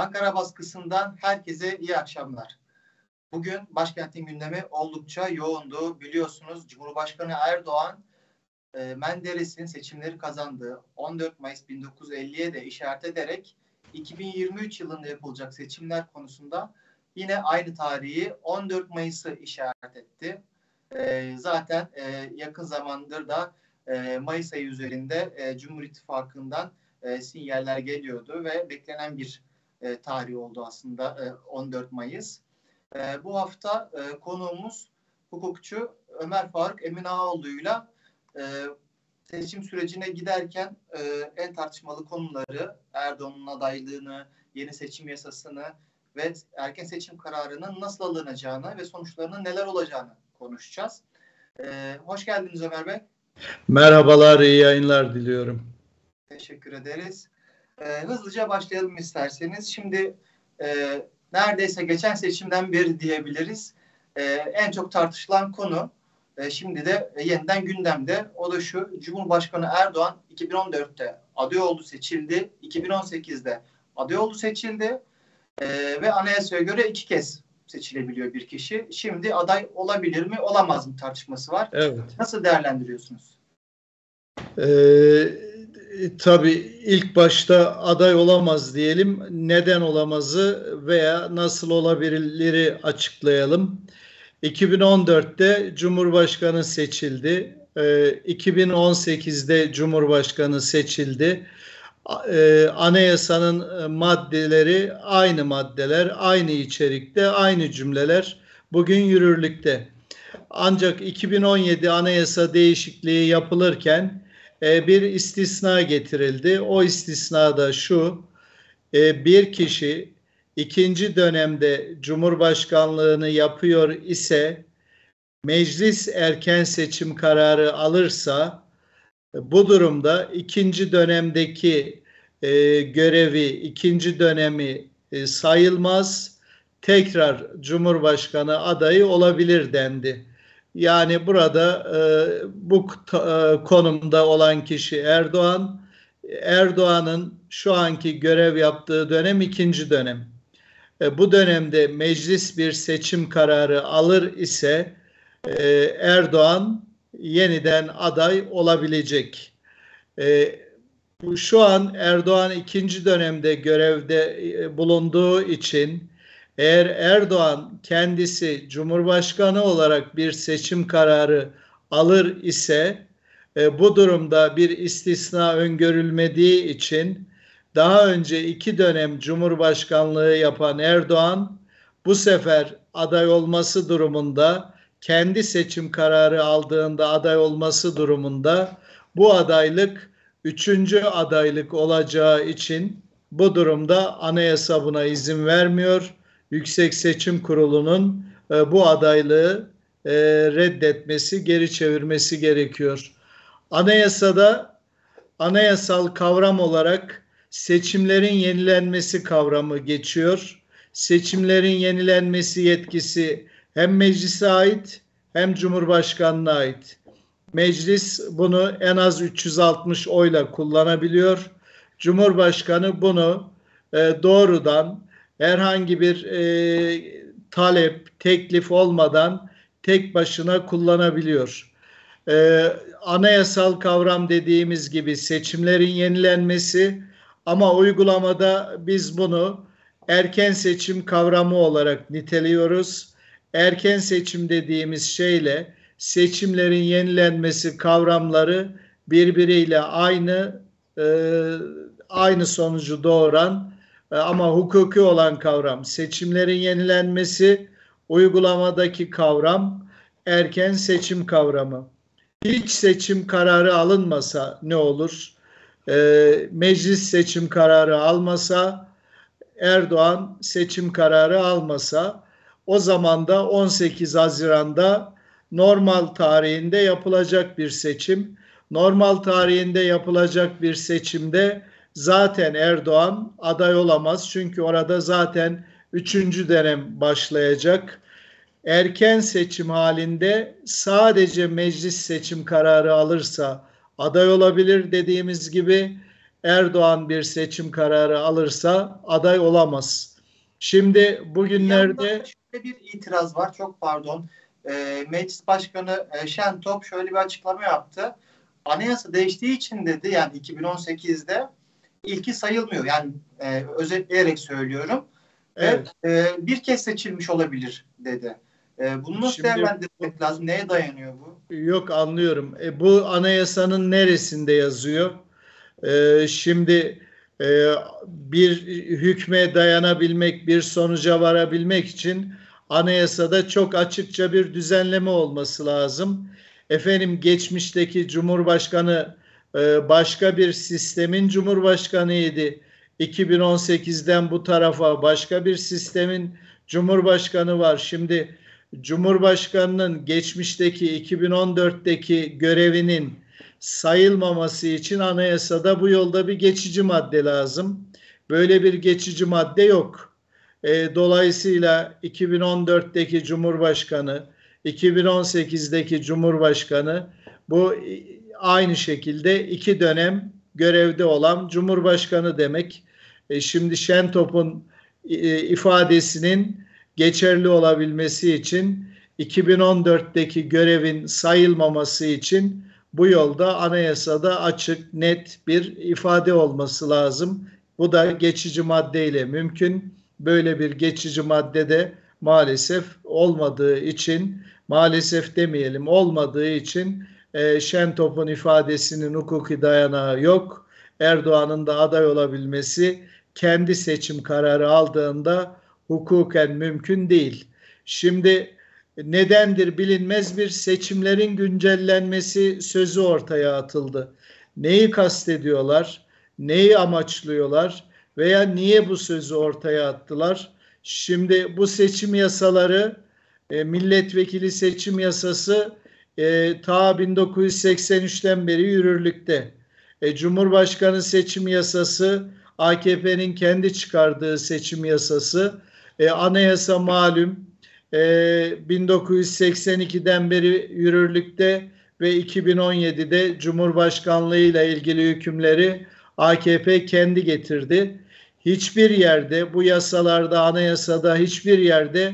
Ankara baskısından herkese iyi akşamlar. Bugün başkentin gündemi oldukça yoğundu. Biliyorsunuz Cumhurbaşkanı Erdoğan e, Menderes'in seçimleri kazandığı 14 Mayıs 1950'ye de işaret ederek 2023 yılında yapılacak seçimler konusunda yine aynı tarihi 14 Mayıs'ı işaret etti. E, zaten e, yakın zamandır da e, Mayıs ayı üzerinde e, Cumhur İttifakı'ndan e, sinyaller geliyordu ve beklenen bir e, tarih oldu aslında e, 14 Mayıs. E, bu hafta e, konuğumuz hukukçu Ömer Faruk Emin Ağoğlu'yla e, seçim sürecine giderken e, en tartışmalı konuları Erdoğan'ın adaylığını, yeni seçim yasasını ve erken seçim kararının nasıl alınacağını ve sonuçlarının neler olacağını konuşacağız. E, hoş geldiniz Ömer Bey. Merhabalar, iyi yayınlar diliyorum. Teşekkür ederiz. E, hızlıca başlayalım isterseniz. Şimdi e, neredeyse geçen seçimden beri diyebiliriz. E, en çok tartışılan konu e, şimdi de e, yeniden gündemde. O da şu, Cumhurbaşkanı Erdoğan 2014'te aday oldu seçildi. 2018'de aday oldu seçildi. E, ve anayasaya göre iki kez seçilebiliyor bir kişi. Şimdi aday olabilir mi, olamaz mı tartışması var. Evet. Nasıl değerlendiriyorsunuz? Ee, tabii ilk başta aday olamaz diyelim. Neden olamazı veya nasıl olabilirleri açıklayalım. 2014'te Cumhurbaşkanı seçildi. Ee, 2018'de Cumhurbaşkanı seçildi. Ee, anayasanın e, maddeleri aynı maddeler, aynı içerikte, aynı cümleler bugün yürürlükte. Ancak 2017 anayasa değişikliği yapılırken e, bir istisna getirildi. O istisna da şu, e, bir kişi ikinci dönemde Cumhurbaşkanlığını yapıyor ise meclis erken seçim kararı alırsa bu durumda ikinci dönemdeki e, görevi, ikinci dönemi e, sayılmaz. Tekrar Cumhurbaşkanı adayı olabilir dendi. Yani burada e, bu e, konumda olan kişi Erdoğan. Erdoğan'ın şu anki görev yaptığı dönem ikinci dönem. E, bu dönemde meclis bir seçim kararı alır ise e, Erdoğan yeniden aday olabilecek. E, şu an Erdoğan ikinci dönemde görevde e, bulunduğu için eğer Erdoğan kendisi Cumhurbaşkanı olarak bir seçim kararı alır ise e, bu durumda bir istisna öngörülmediği için daha önce iki dönem Cumhurbaşkanlığı yapan Erdoğan bu sefer aday olması durumunda kendi seçim kararı aldığında aday olması durumunda bu adaylık üçüncü adaylık olacağı için bu durumda anayasa buna izin vermiyor. Yüksek Seçim Kurulu'nun e, bu adaylığı e, reddetmesi, geri çevirmesi gerekiyor. Anayasada anayasal kavram olarak seçimlerin yenilenmesi kavramı geçiyor. Seçimlerin yenilenmesi yetkisi hem meclise ait hem Cumhurbaşkanı'na ait. Meclis bunu en az 360 oyla kullanabiliyor. Cumhurbaşkanı bunu e, doğrudan herhangi bir e, talep, teklif olmadan tek başına kullanabiliyor. E, anayasal kavram dediğimiz gibi seçimlerin yenilenmesi ama uygulamada biz bunu erken seçim kavramı olarak niteliyoruz. Erken seçim dediğimiz şeyle seçimlerin yenilenmesi kavramları birbiriyle aynı e, aynı sonucu doğuran ama hukuki olan kavram seçimlerin yenilenmesi uygulamadaki kavram erken seçim kavramı. Hiç seçim kararı alınmasa ne olur? e, meclis seçim kararı almasa, Erdoğan seçim kararı almasa, o zaman da 18 Haziran'da normal tarihinde yapılacak bir seçim. Normal tarihinde yapılacak bir seçimde zaten Erdoğan aday olamaz. Çünkü orada zaten üçüncü dönem başlayacak. Erken seçim halinde sadece meclis seçim kararı alırsa aday olabilir dediğimiz gibi Erdoğan bir seçim kararı alırsa aday olamaz. Şimdi bugünlerde şöyle bir itiraz var. Çok pardon. E, Meclis Başkanı e, Şentop şöyle bir açıklama yaptı. Anayasa değiştiği için dedi yani 2018'de ilki sayılmıyor. Yani e, özetleyerek söylüyorum. Evet. Ve e, bir kez seçilmiş olabilir dedi. E, bunu nasıl Şimdi, değerlendirmek lazım? Neye dayanıyor bu? Yok anlıyorum. E, bu anayasanın neresinde yazıyor? E, şimdi e, bir hükme dayanabilmek, bir sonuca varabilmek için anayasada çok açıkça bir düzenleme olması lazım. Efendim geçmişteki Cumhurbaşkanı e, başka bir sistemin Cumhurbaşkanıydı. 2018'den bu tarafa başka bir sistemin Cumhurbaşkanı var. Şimdi Cumhurbaşkanının geçmişteki 2014'teki görevinin sayılmaması için anayasada bu yolda bir geçici madde lazım. Böyle bir geçici madde yok. E, dolayısıyla 2014'teki Cumhurbaşkanı, 2018'deki Cumhurbaşkanı bu aynı şekilde iki dönem görevde olan Cumhurbaşkanı demek. E, şimdi Şentop'un e, ifadesinin geçerli olabilmesi için 2014'teki görevin sayılmaması için bu yolda anayasada açık, net bir ifade olması lazım. Bu da geçici maddeyle mümkün. Böyle bir geçici maddede maalesef olmadığı için, maalesef demeyelim olmadığı için e, Şentop'un ifadesinin hukuki dayanağı yok. Erdoğan'ın da aday olabilmesi kendi seçim kararı aldığında hukuken mümkün değil. Şimdi nedendir bilinmez bir seçimlerin güncellenmesi sözü ortaya atıldı. Neyi kastediyorlar? Neyi amaçlıyorlar? Veya niye bu sözü ortaya attılar? Şimdi bu seçim yasaları e, milletvekili seçim yasası e, ta 1983'ten beri yürürlükte. E, Cumhurbaşkanı seçim yasası AKP'nin kendi çıkardığı seçim yasası. E, anayasa malum e, 1982'den beri yürürlükte ve 2017'de Cumhurbaşkanlığı ile ilgili hükümleri AKP kendi getirdi. Hiçbir yerde bu yasalarda, anayasada hiçbir yerde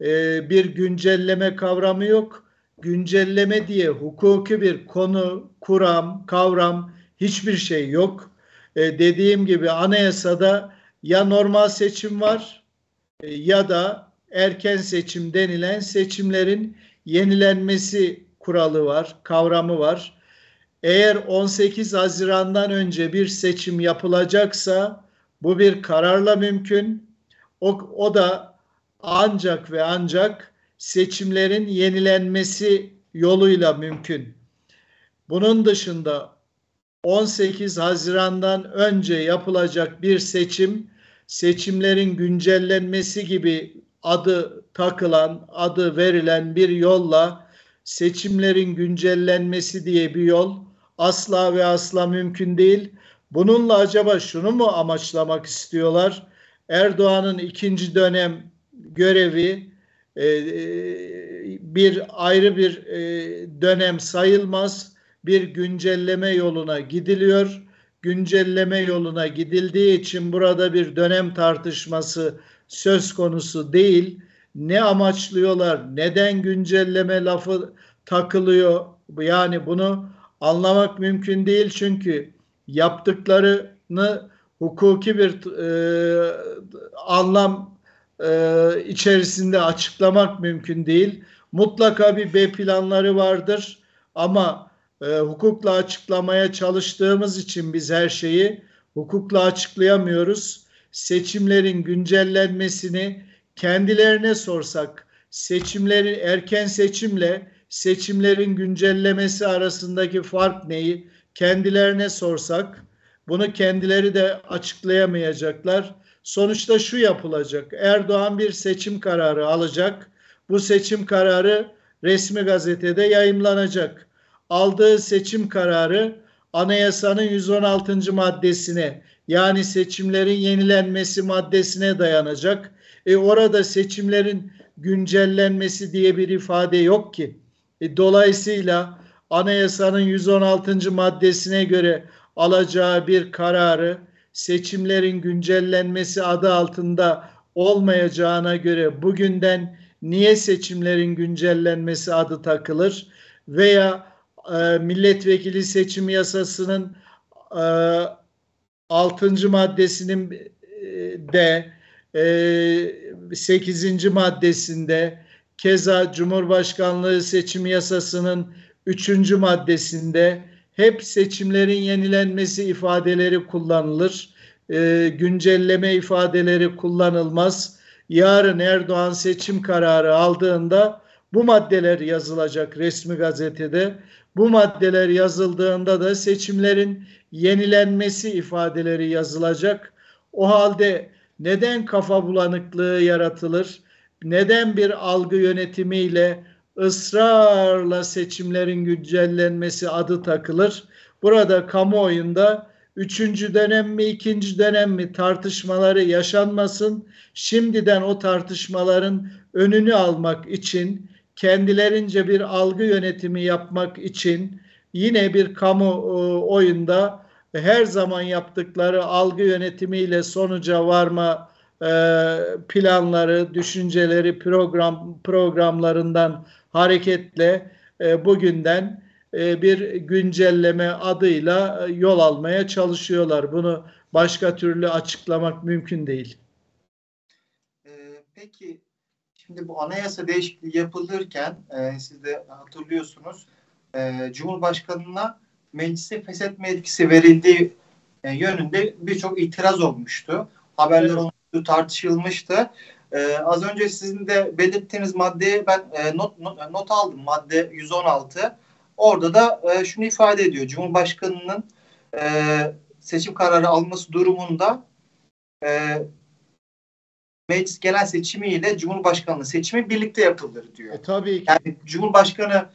e, bir güncelleme kavramı yok. Güncelleme diye hukuki bir konu, kuram, kavram hiçbir şey yok. E, dediğim gibi anayasada ya normal seçim var e, ya da erken seçim denilen seçimlerin yenilenmesi kuralı var, kavramı var. Eğer 18 Haziran'dan önce bir seçim yapılacaksa bu bir kararla mümkün. O, o da ancak ve ancak seçimlerin yenilenmesi yoluyla mümkün. Bunun dışında 18 Haziran'dan önce yapılacak bir seçim seçimlerin güncellenmesi gibi adı takılan, adı verilen bir yolla seçimlerin güncellenmesi diye bir yol asla ve asla mümkün değil. Bununla acaba şunu mu amaçlamak istiyorlar? Erdoğan'ın ikinci dönem görevi e, e bir ayrı bir e, dönem sayılmaz. Bir güncelleme yoluna gidiliyor. Güncelleme yoluna gidildiği için burada bir dönem tartışması söz konusu değil. Ne amaçlıyorlar? Neden güncelleme lafı takılıyor? Yani bunu anlamak mümkün değil çünkü yaptıklarını hukuki bir e, anlam e, içerisinde açıklamak mümkün değil. Mutlaka bir B planları vardır ama e, hukukla açıklamaya çalıştığımız için biz her şeyi hukukla açıklayamıyoruz seçimlerin güncellenmesini kendilerine sorsak, seçimlerin erken seçimle seçimlerin güncellemesi arasındaki fark neyi kendilerine sorsak bunu kendileri de açıklayamayacaklar. Sonuçta şu yapılacak. Erdoğan bir seçim kararı alacak. Bu seçim kararı resmi gazetede yayımlanacak. Aldığı seçim kararı anayasanın 116. maddesine yani seçimlerin yenilenmesi maddesine dayanacak. E orada seçimlerin güncellenmesi diye bir ifade yok ki. E, dolayısıyla anayasanın 116. maddesine göre alacağı bir kararı seçimlerin güncellenmesi adı altında olmayacağına göre bugünden niye seçimlerin güncellenmesi adı takılır veya e, milletvekili seçim yasasının e, 6. maddesinin e, de e, 8. maddesinde keza Cumhurbaşkanlığı seçim yasasının 3. maddesinde hep seçimlerin yenilenmesi ifadeleri kullanılır. E, güncelleme ifadeleri kullanılmaz. Yarın Erdoğan seçim kararı aldığında bu maddeler yazılacak resmi gazetede. Bu maddeler yazıldığında da seçimlerin yenilenmesi ifadeleri yazılacak. O halde neden kafa bulanıklığı yaratılır? Neden bir algı yönetimiyle ısrarla seçimlerin güncellenmesi adı takılır? Burada kamuoyunda üçüncü dönem mi ikinci dönem mi tartışmaları yaşanmasın. Şimdiden o tartışmaların önünü almak için kendilerince bir algı yönetimi yapmak için yine bir kamu e, oyunda her zaman yaptıkları algı yönetimiyle sonuca varma planları, düşünceleri, program programlarından hareketle e, bugünden bir güncelleme adıyla yol almaya çalışıyorlar. Bunu başka türlü açıklamak mümkün değil. Peki Şimdi bu anayasa değişikliği yapılırken e, siz de hatırlıyorsunuz e, Cumhurbaşkanı'na meclisi feshetme etkisi verildiği e, yönünde birçok itiraz olmuştu. Haberler olmuştu, tartışılmıştı. E, az önce sizin de belirttiğiniz maddeyi ben e, not, not, not aldım. Madde 116. Orada da e, şunu ifade ediyor. Cumhurbaşkanı'nın e, seçim kararı alması durumunda e, meclis genel seçimi ile Cumhurbaşkanlığı seçimi birlikte yapılır diyor. E, tabii ki. Yani Cumhurbaşkanı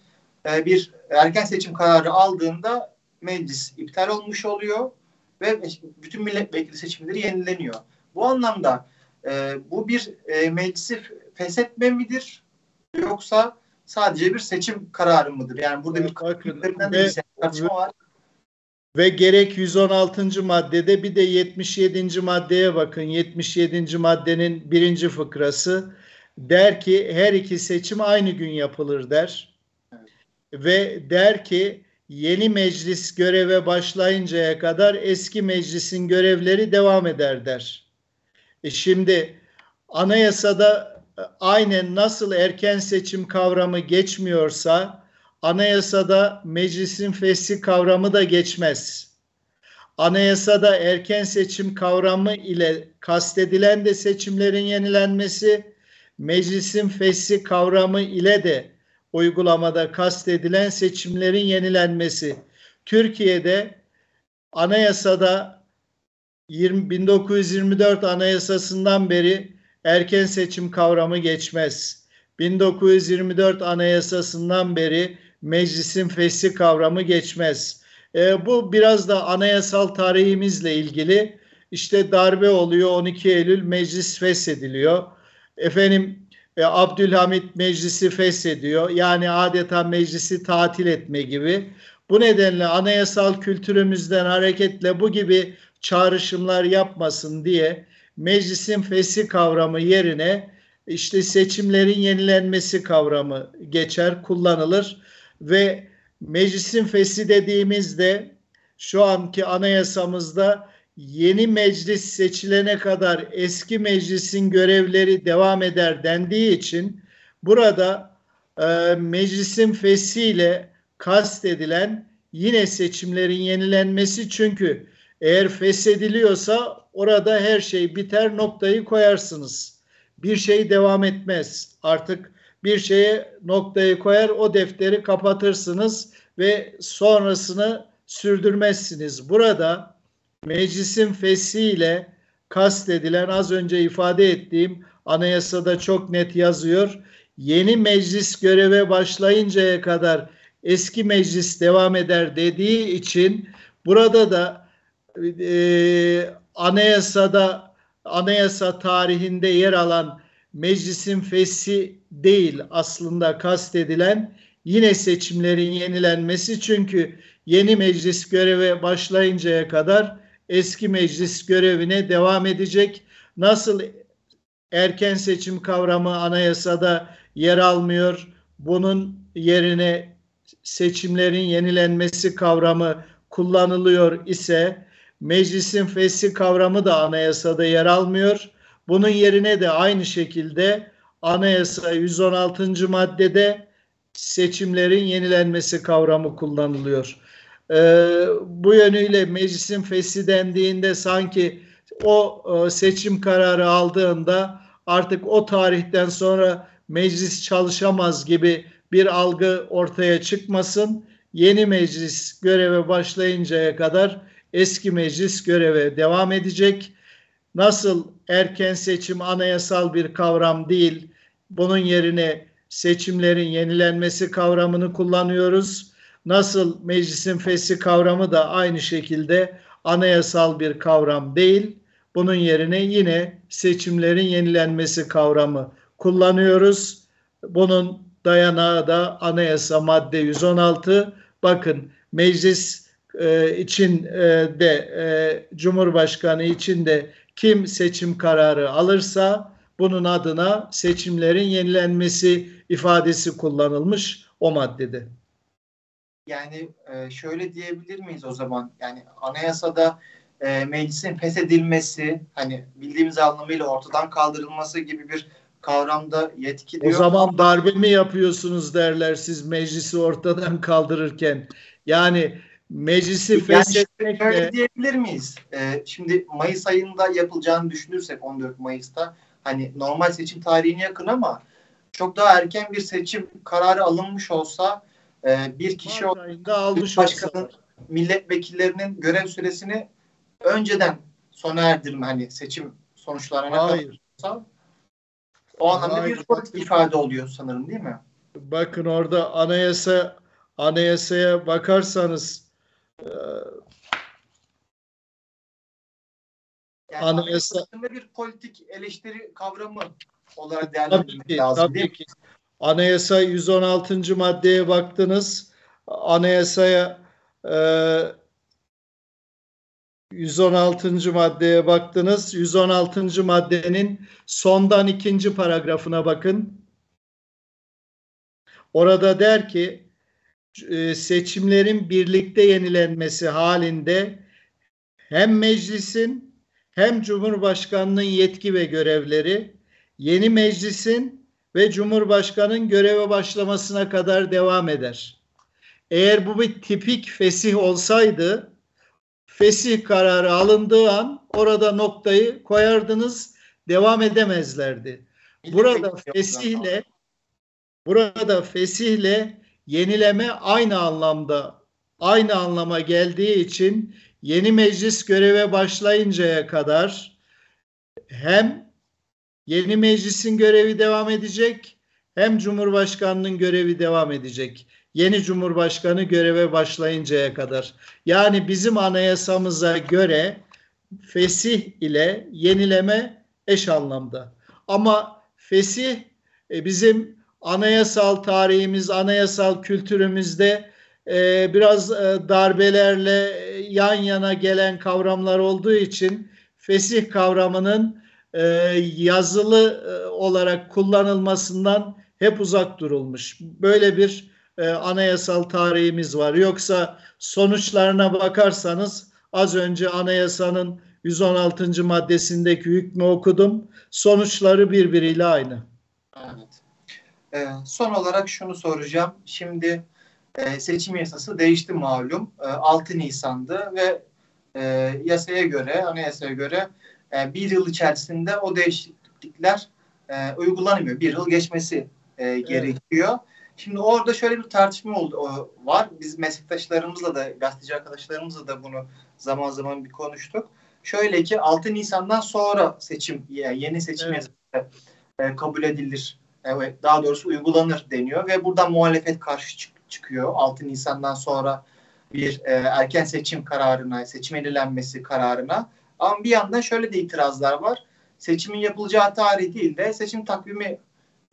e, bir erken seçim kararı aldığında meclis iptal olmuş oluyor ve bütün milletvekili seçimleri yenileniyor. Bu anlamda e, bu bir e, meclisi feshetme midir yoksa sadece bir seçim kararı mıdır? Yani burada bir, Bakın, bir tartışma var. Ve gerek 116. maddede bir de 77. maddeye bakın. 77. maddenin birinci fıkrası der ki her iki seçim aynı gün yapılır der. Evet. Ve der ki yeni meclis göreve başlayıncaya kadar eski meclisin görevleri devam eder der. E şimdi anayasada e, aynen nasıl erken seçim kavramı geçmiyorsa anayasada meclisin fesli kavramı da geçmez. Anayasada erken seçim kavramı ile kastedilen de seçimlerin yenilenmesi, meclisin fesli kavramı ile de uygulamada kastedilen seçimlerin yenilenmesi. Türkiye'de anayasada 20, 1924 anayasasından beri erken seçim kavramı geçmez. 1924 anayasasından beri meclisin fesli kavramı geçmez. E, bu biraz da anayasal tarihimizle ilgili. İşte darbe oluyor 12 Eylül meclis feshediliyor. Efendim e, Abdülhamit meclisi feshediyor. Yani adeta meclisi tatil etme gibi. Bu nedenle anayasal kültürümüzden hareketle bu gibi çağrışımlar yapmasın diye meclisin fesi kavramı yerine işte seçimlerin yenilenmesi kavramı geçer, kullanılır ve meclisin fesi dediğimizde şu anki anayasamızda yeni meclis seçilene kadar eski meclisin görevleri devam eder dendiği için burada e, meclisin fesiyle kastedilen yine seçimlerin yenilenmesi çünkü eğer feshediliyorsa orada her şey biter noktayı koyarsınız. Bir şey devam etmez. Artık bir şeye noktayı koyar o defteri kapatırsınız ve sonrasını sürdürmezsiniz. Burada meclisin fesiyle kastedilen az önce ifade ettiğim anayasada çok net yazıyor. Yeni meclis göreve başlayıncaya kadar eski meclis devam eder dediği için burada da e, anayasada anayasa tarihinde yer alan meclisin fesi değil aslında kastedilen yine seçimlerin yenilenmesi çünkü yeni meclis göreve başlayıncaya kadar eski meclis görevine devam edecek. Nasıl erken seçim kavramı anayasada yer almıyor. Bunun yerine seçimlerin yenilenmesi kavramı kullanılıyor ise meclisin fesli kavramı da anayasada yer almıyor. Bunun yerine de aynı şekilde anayasa 116. maddede seçimlerin yenilenmesi kavramı kullanılıyor. Ee, bu yönüyle meclisin dendiğinde sanki o e, seçim kararı aldığında artık o tarihten sonra meclis çalışamaz gibi bir algı ortaya çıkmasın. Yeni meclis göreve başlayıncaya kadar eski meclis göreve devam edecek. Nasıl erken seçim anayasal bir kavram değil, bunun yerine seçimlerin yenilenmesi kavramını kullanıyoruz. Nasıl meclisin fesli kavramı da aynı şekilde anayasal bir kavram değil. Bunun yerine yine seçimlerin yenilenmesi kavramı kullanıyoruz. Bunun dayanağı da anayasa madde 116. Bakın meclis e, için e, de e, Cumhurbaşkanı için de kim seçim kararı alırsa bunun adına seçimlerin yenilenmesi ifadesi kullanılmış o maddede. Yani e, şöyle diyebilir miyiz o zaman? Yani anayasada e, meclisin feshedilmesi hani bildiğimiz anlamıyla ortadan kaldırılması gibi bir kavramda yetki diyor. O zaman darbe mi yapıyorsunuz derler siz meclisi ortadan kaldırırken. Yani meclisi yani feshetmekle... Şöyle diyebilir miyiz? Ee, şimdi Mayıs ayında yapılacağını düşünürsek 14 Mayıs'ta hani normal seçim tarihine yakın ama çok daha erken bir seçim kararı alınmış olsa e, bir kişi almış başkanın olsa. milletvekillerinin görev süresini önceden sona erdirme hani seçim sonuçlarına Hayır. kadar o anlamda bir politik ifade oluyor sanırım değil mi? Bakın orada anayasa anayasaya bakarsanız e, yani anayasa bir politik eleştiri kavramı olarak değerlendirmek lazım tabii değil ki. Anayasa 116. maddeye baktınız. Anayasaya e, 116. maddeye baktınız. 116. maddenin sondan ikinci paragrafına bakın. Orada der ki e, seçimlerin birlikte yenilenmesi halinde hem meclisin hem Cumhurbaşkanının yetki ve görevleri yeni meclisin ve Cumhurbaşkanının göreve başlamasına kadar devam eder. Eğer bu bir tipik fesih olsaydı fesih kararı alındığı an orada noktayı koyardınız devam edemezlerdi. Burada fesihle burada fesihle yenileme aynı anlamda aynı anlama geldiği için yeni meclis göreve başlayıncaya kadar hem yeni meclisin görevi devam edecek hem Cumhurbaşkanının görevi devam edecek yeni cumhurbaşkanı göreve başlayıncaya kadar. Yani bizim anayasamıza göre fesih ile yenileme eş anlamda. Ama fesih e, bizim anayasal tarihimiz, anayasal kültürümüzde e, biraz e, darbelerle yan yana gelen kavramlar olduğu için fesih kavramının yazılı olarak kullanılmasından hep uzak durulmuş. Böyle bir e, anayasal tarihimiz var. Yoksa sonuçlarına bakarsanız az önce anayasanın 116. maddesindeki hükmü okudum. Sonuçları birbiriyle aynı. Evet. E, son olarak şunu soracağım. Şimdi e, seçim yasası değişti malum. E, 6 Nisan'dı ve e, yasaya göre, anayasaya göre e, bir yıl içerisinde o değişiklikler e, uygulanmıyor. Bir yıl geçmesi e, gerekiyor. Evet. Şimdi orada şöyle bir tartışma oldu var. Biz meslektaşlarımızla da gazeteci arkadaşlarımızla da bunu zaman zaman bir konuştuk. Şöyle ki 6 Nisan'dan sonra seçim yeni seçim evet. e, kabul edilir. Evet, daha doğrusu uygulanır deniyor ve buradan muhalefet karşı çık- çıkıyor. 6 Nisan'dan sonra bir e, erken seçim kararına, seçim edilenmesi kararına. Ama bir yandan şöyle de itirazlar var. Seçimin yapılacağı tarih değil de seçim takvimi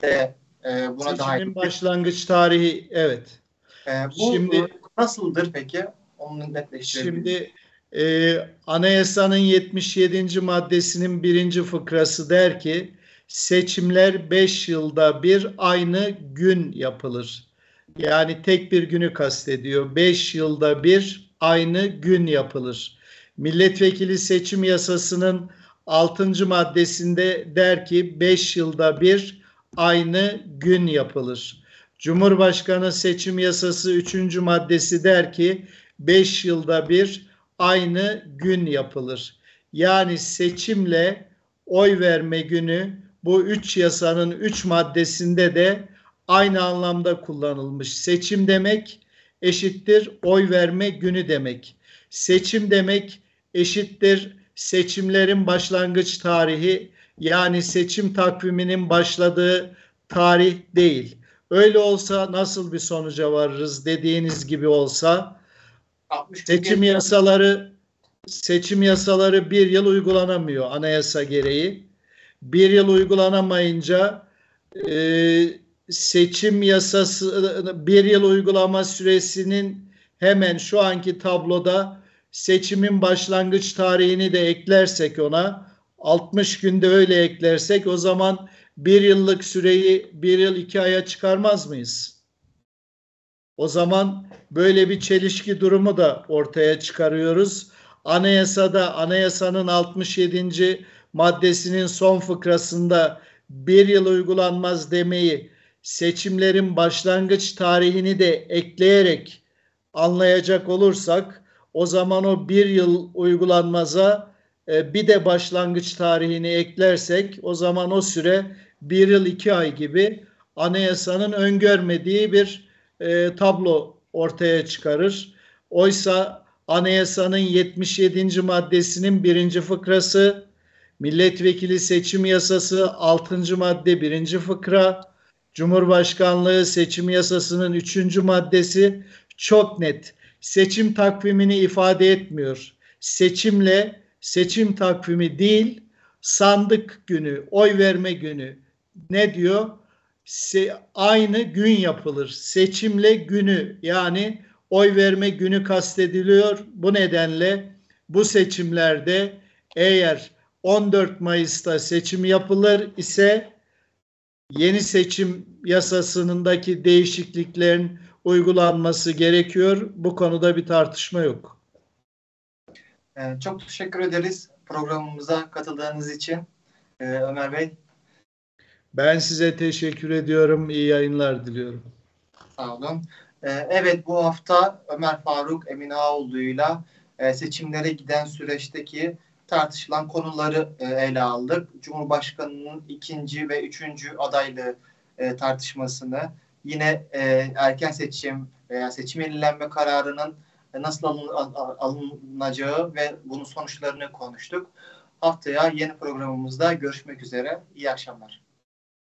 de e, buna Seçimin dahil. başlangıç tarihi evet. E, bu Şimdi- nasıldır peki? Onu netleştirelim. Şimdi e, anayasanın 77. maddesinin birinci fıkrası der ki seçimler 5 yılda bir aynı gün yapılır. Yani tek bir günü kastediyor. 5 yılda bir aynı gün yapılır. Milletvekili seçim yasasının 6. maddesinde der ki 5 yılda bir aynı gün yapılır. Cumhurbaşkanı seçim yasası 3. maddesi der ki 5 yılda bir aynı gün yapılır. Yani seçimle oy verme günü bu üç yasanın üç maddesinde de aynı anlamda kullanılmış. Seçim demek eşittir oy verme günü demek. Seçim demek eşittir seçimlerin başlangıç tarihi yani seçim takviminin başladığı tarih değil. Öyle olsa nasıl bir sonuca varırız dediğiniz gibi olsa 60 gün seçim yasaları seçim yasaları bir yıl uygulanamıyor anayasa gereği. Bir yıl uygulanamayınca e, seçim yasası bir yıl uygulama süresinin hemen şu anki tabloda seçimin başlangıç tarihini de eklersek ona 60 günde öyle eklersek o zaman bir yıllık süreyi bir yıl iki aya çıkarmaz mıyız? O zaman böyle bir çelişki durumu da ortaya çıkarıyoruz. Anayasada anayasanın 67. maddesinin son fıkrasında bir yıl uygulanmaz demeyi seçimlerin başlangıç tarihini de ekleyerek anlayacak olursak o zaman o bir yıl uygulanmaza e, bir de başlangıç tarihini eklersek o zaman o süre bir yıl iki ay gibi anayasanın öngörmediği bir e, tablo ortaya çıkarır. Oysa anayasanın 77. maddesinin birinci fıkrası, milletvekili seçim yasası 6. madde birinci fıkra, Cumhurbaşkanlığı seçim yasasının 3. maddesi çok net. Seçim takvimini ifade etmiyor. Seçimle seçim takvimi değil, sandık günü, oy verme günü ne diyor? Se- aynı gün yapılır. Seçimle günü yani oy verme günü kastediliyor. Bu nedenle bu seçimlerde eğer 14 Mayıs'ta seçim yapılır ise yeni seçim yasasındaki değişikliklerin uygulanması gerekiyor. Bu konuda bir tartışma yok. Ee, çok teşekkür ederiz programımıza katıldığınız için Ee, Ömer Bey. Ben size teşekkür ediyorum. İyi yayınlar diliyorum. Sağ olun. Ee, evet bu hafta Ömer Faruk Emin Ağoğlu'yla e, seçimlere giden süreçteki tartışılan konuları e, ele aldık. Cumhurbaşkanının ikinci ve üçüncü adaylığı e, tartışmasını, yine e, erken seçim veya seçim yenilenme kararının nasıl alın, al- alınacağı ve bunun sonuçlarını konuştuk. Haftaya yeni programımızda görüşmek üzere. İyi akşamlar.